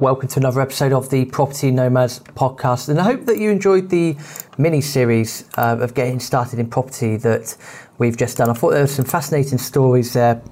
welcome to another episode of the Property Nomads podcast. And I hope that you enjoyed the mini series uh, of getting started in property that we've just done. I thought there were some fascinating stories there,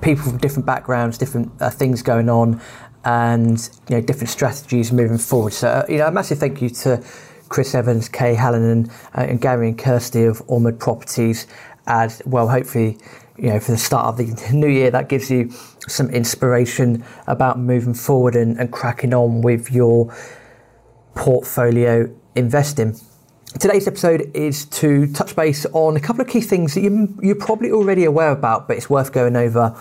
people from different backgrounds, different uh, things going on, and you know different strategies moving forward. So, uh, you know, a massive thank you to Chris Evans, Kay Hallen, and, uh, and Gary and Kirsty of Ormond Properties. As well, hopefully, you know, for the start of the new year, that gives you some inspiration about moving forward and, and cracking on with your portfolio investing. Today's episode is to touch base on a couple of key things that you, you're probably already aware about, but it's worth going over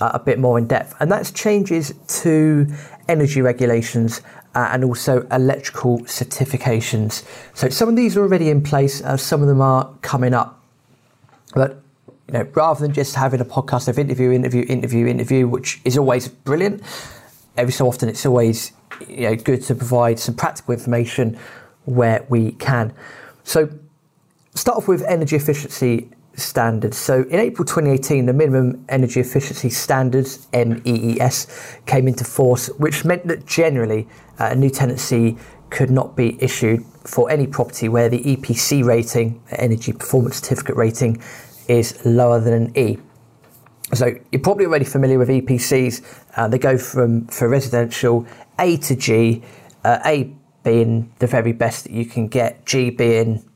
uh, a bit more in depth. And that's changes to energy regulations uh, and also electrical certifications. So some of these are already in place, uh, some of them are coming up. But you know, rather than just having a podcast of interview, interview, interview, interview, which is always brilliant, every so often it's always you know good to provide some practical information where we can. So, start off with energy efficiency standards. So, in April 2018, the minimum energy efficiency standards (MEES) came into force, which meant that generally uh, a new tenancy could not be issued for any property where the EPC rating, Energy Performance Certificate rating, is lower than an E. So you're probably already familiar with EPCs. Uh, they go from for residential A to G, uh, A being the very best that you can get, G being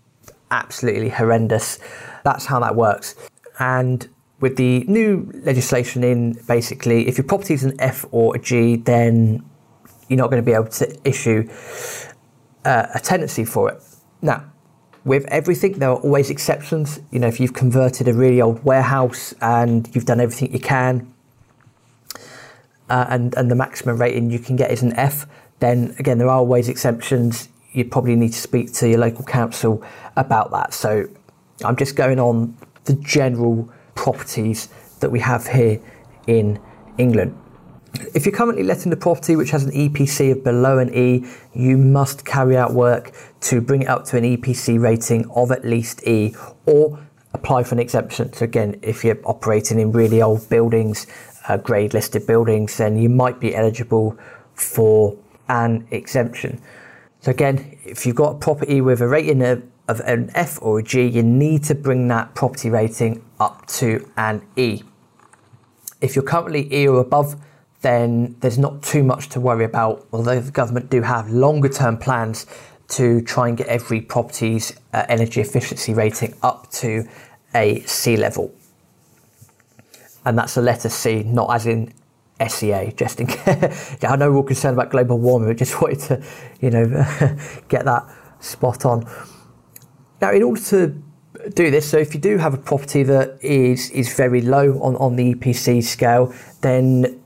absolutely horrendous. That's how that works. And with the new legislation in, basically, if your property is an F or a G, then you're not going to be able to issue uh, a tenancy for it. Now, with everything, there are always exceptions. You know, if you've converted a really old warehouse and you've done everything you can, uh, and and the maximum rating you can get is an F, then again there are always exceptions. You probably need to speak to your local council about that. So I'm just going on the general properties that we have here in England. If you're currently letting the property which has an EPC of below an E, you must carry out work to bring it up to an EPC rating of at least E or apply for an exemption. So, again, if you're operating in really old buildings, uh, grade listed buildings, then you might be eligible for an exemption. So, again, if you've got a property with a rating of, of an F or a G, you need to bring that property rating up to an E. If you're currently E or above, then there's not too much to worry about, although the government do have longer term plans to try and get every property's uh, energy efficiency rating up to a C level. And that's a letter C, not as in SEA, just in case. yeah, I know we're concerned about global warming, but just wanted to, you know, get that spot on. Now, in order to do this, so if you do have a property that is is very low on, on the EPC scale, then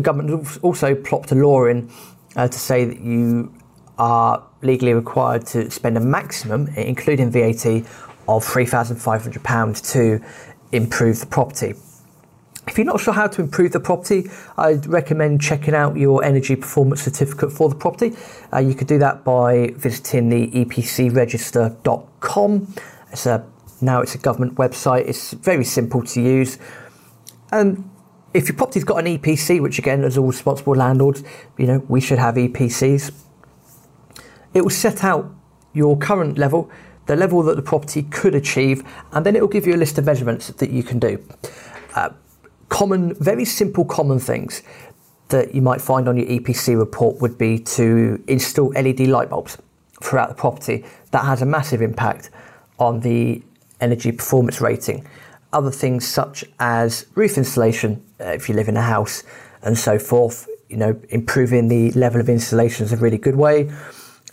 the government also plopped a law in uh, to say that you are legally required to spend a maximum, including VAT, of £3,500 to improve the property. If you're not sure how to improve the property, I'd recommend checking out your energy performance certificate for the property. Uh, you could do that by visiting the epcregister.com. It's a, now it's a government website. It's very simple to use. And if your property's got an EPC, which again, as all responsible landlords, you know, we should have EPCs, it will set out your current level, the level that the property could achieve, and then it will give you a list of measurements that you can do. Uh, common, very simple common things that you might find on your EPC report would be to install LED light bulbs throughout the property. That has a massive impact on the energy performance rating other things such as roof insulation, uh, if you live in a house, and so forth. You know, improving the level of insulation is a really good way.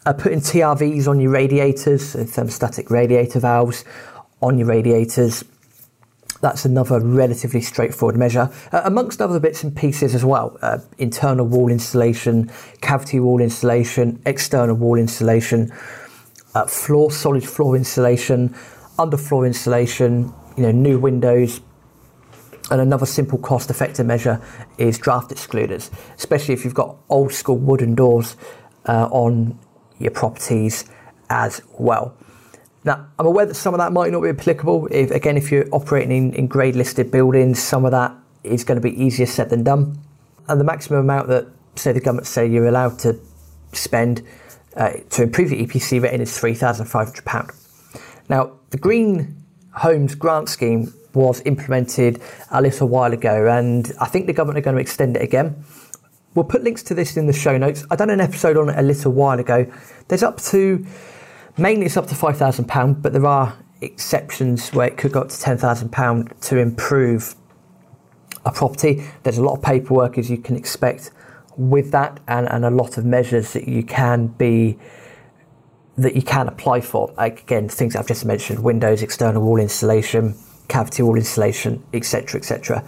Uh, putting TRVs on your radiators, so thermostatic radiator valves on your radiators. That's another relatively straightforward measure, uh, amongst other bits and pieces as well. Uh, internal wall insulation, cavity wall insulation, external wall insulation, uh, floor solid floor insulation, underfloor insulation, you know, new windows. And another simple cost effective measure is draft excluders, especially if you've got old school wooden doors uh, on your properties as well. Now, I'm aware that some of that might not be applicable. If, again, if you're operating in, in grade listed buildings, some of that is going to be easier said than done. And the maximum amount that so the government say you're allowed to spend uh, to improve your EPC rating is £3,500. Now, the Green Homes Grant Scheme was implemented a little while ago, and I think the government are going to extend it again. We'll put links to this in the show notes. I done an episode on it a little while ago. There's up to mainly it's up to five thousand pound, but there are exceptions where it could go up to ten thousand pound to improve a property. There's a lot of paperwork as you can expect with that, and, and a lot of measures that you can be that you can apply for. Again, things I've just mentioned: windows, external wall insulation, cavity wall insulation, etc., etc.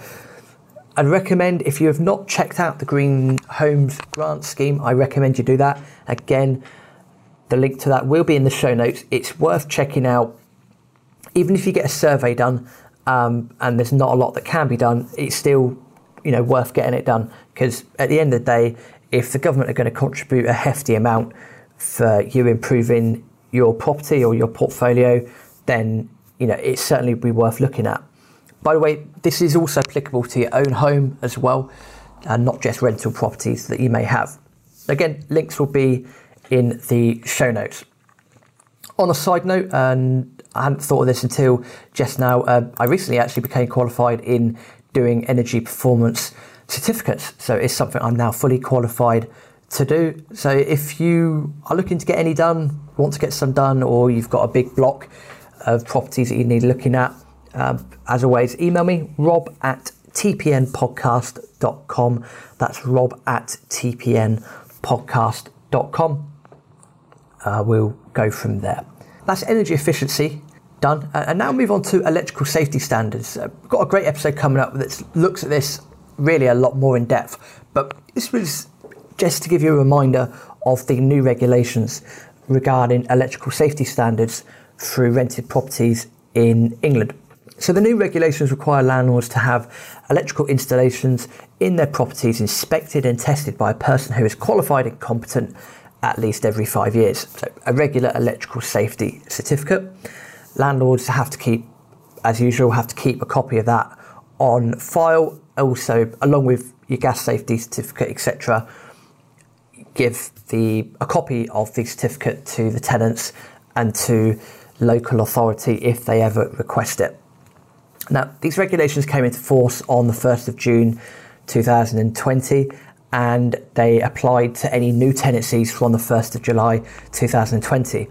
I'd recommend if you have not checked out the Green Homes Grant Scheme, I recommend you do that. Again, the link to that will be in the show notes. It's worth checking out. Even if you get a survey done um, and there's not a lot that can be done, it's still you know worth getting it done because at the end of the day, if the government are going to contribute a hefty amount for you improving your property or your portfolio, then you know it's certainly be worth looking at. By the way, this is also applicable to your own home as well, and not just rental properties that you may have. Again, links will be in the show notes. On a side note, and I hadn't thought of this until just now, uh, I recently actually became qualified in doing energy performance certificates. So it's something I'm now fully qualified to do. So if you are looking to get any done, want to get some done, or you've got a big block of properties that you need looking at, um, as always, email me, rob at tpnpodcast.com. That's rob at tpnpodcast.com. Uh, we'll go from there. That's energy efficiency done. Uh, and now move on to electrical safety standards. Uh, got a great episode coming up that looks at this really a lot more in depth. But this was just to give you a reminder of the new regulations regarding electrical safety standards through rented properties in England. So the new regulations require landlords to have electrical installations in their properties inspected and tested by a person who is qualified and competent at least every five years. So a regular electrical safety certificate. Landlords have to keep, as usual, have to keep a copy of that on file. Also, along with your gas safety certificate, etc., give the a copy of the certificate to the tenants and to local authority if they ever request it. Now, these regulations came into force on the 1st of June 2020 and they applied to any new tenancies from the 1st of July 2020.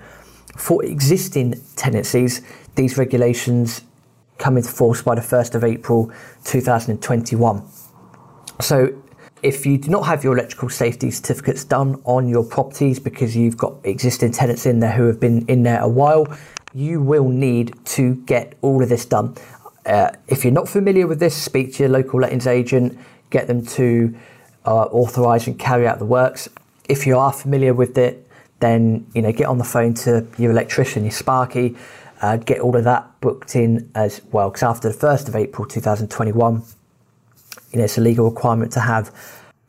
For existing tenancies, these regulations come into force by the 1st of April 2021. So, if you do not have your electrical safety certificates done on your properties because you've got existing tenants in there who have been in there a while, you will need to get all of this done. Uh, if you're not familiar with this, speak to your local lettings agent, get them to uh, authorise and carry out the works. If you are familiar with it, then you know get on the phone to your electrician, your Sparky, uh, get all of that booked in as well. Because after the first of April 2021, you know it's a legal requirement to have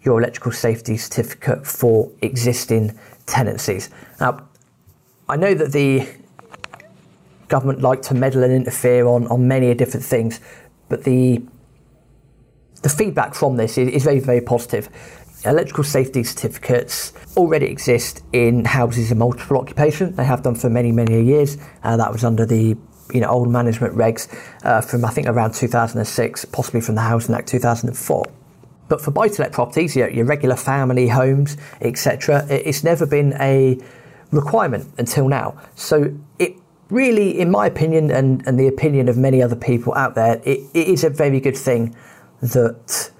your electrical safety certificate for existing tenancies. Now, I know that the government like to meddle and interfere on, on many different things, but the the feedback from this is, is very, very positive. Electrical safety certificates already exist in houses of multiple occupation. They have done for many, many years. Uh, that was under the you know old management regs uh, from I think around 2006, possibly from the Housing Act 2004. But for buy-to-let properties, your, your regular family homes, etc., it's never been a requirement until now. So it really, in my opinion, and, and the opinion of many other people out there, it, it is a very good thing that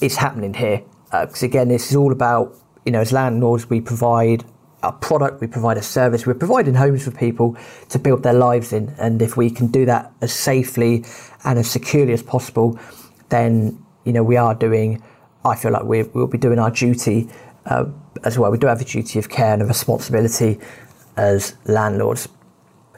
is happening here. Because uh, again, this is all about, you know, as landlords, we provide a product, we provide a service, we're providing homes for people to build their lives in. And if we can do that as safely and as securely as possible, then, you know, we are doing, I feel like we will be doing our duty uh, as well. We do have a duty of care and a responsibility as landlords.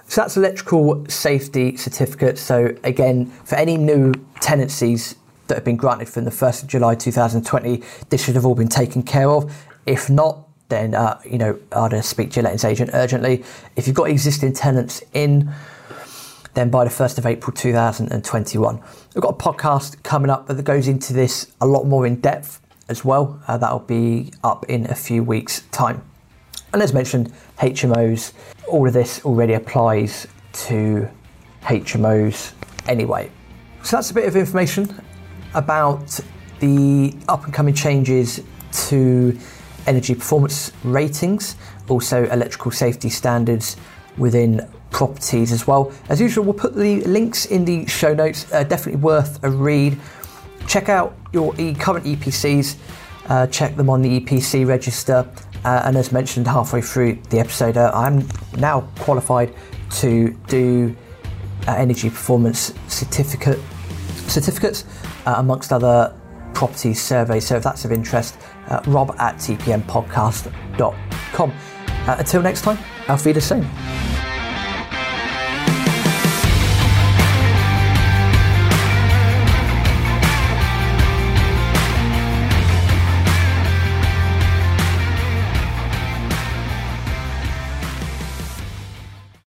So that's electrical safety certificate. So again, for any new tenancies that have been granted from the 1st of July 2020, this should have all been taken care of. If not, then uh, you know I'd speak to your lettings agent urgently. If you've got existing tenants in, then by the 1st of April 2021. We've got a podcast coming up that goes into this a lot more in depth. as well. Uh, that'll be up in a few weeks' time. And as mentioned, HMOs, all of this already applies to HMOs anyway. So that's a bit of information about the up and coming changes to energy performance ratings, also electrical safety standards within properties as well. As usual, we'll put the links in the show notes. Uh, definitely worth a read. Check out your e- current EPCs, uh, check them on the EPC register. Uh, and as mentioned halfway through the episode, uh, I'm now qualified to do uh, energy performance certificate certificates, uh, amongst other property survey. So if that's of interest, uh, rob at tpnpodcast.com. Uh, until next time, auf Wiedersehen.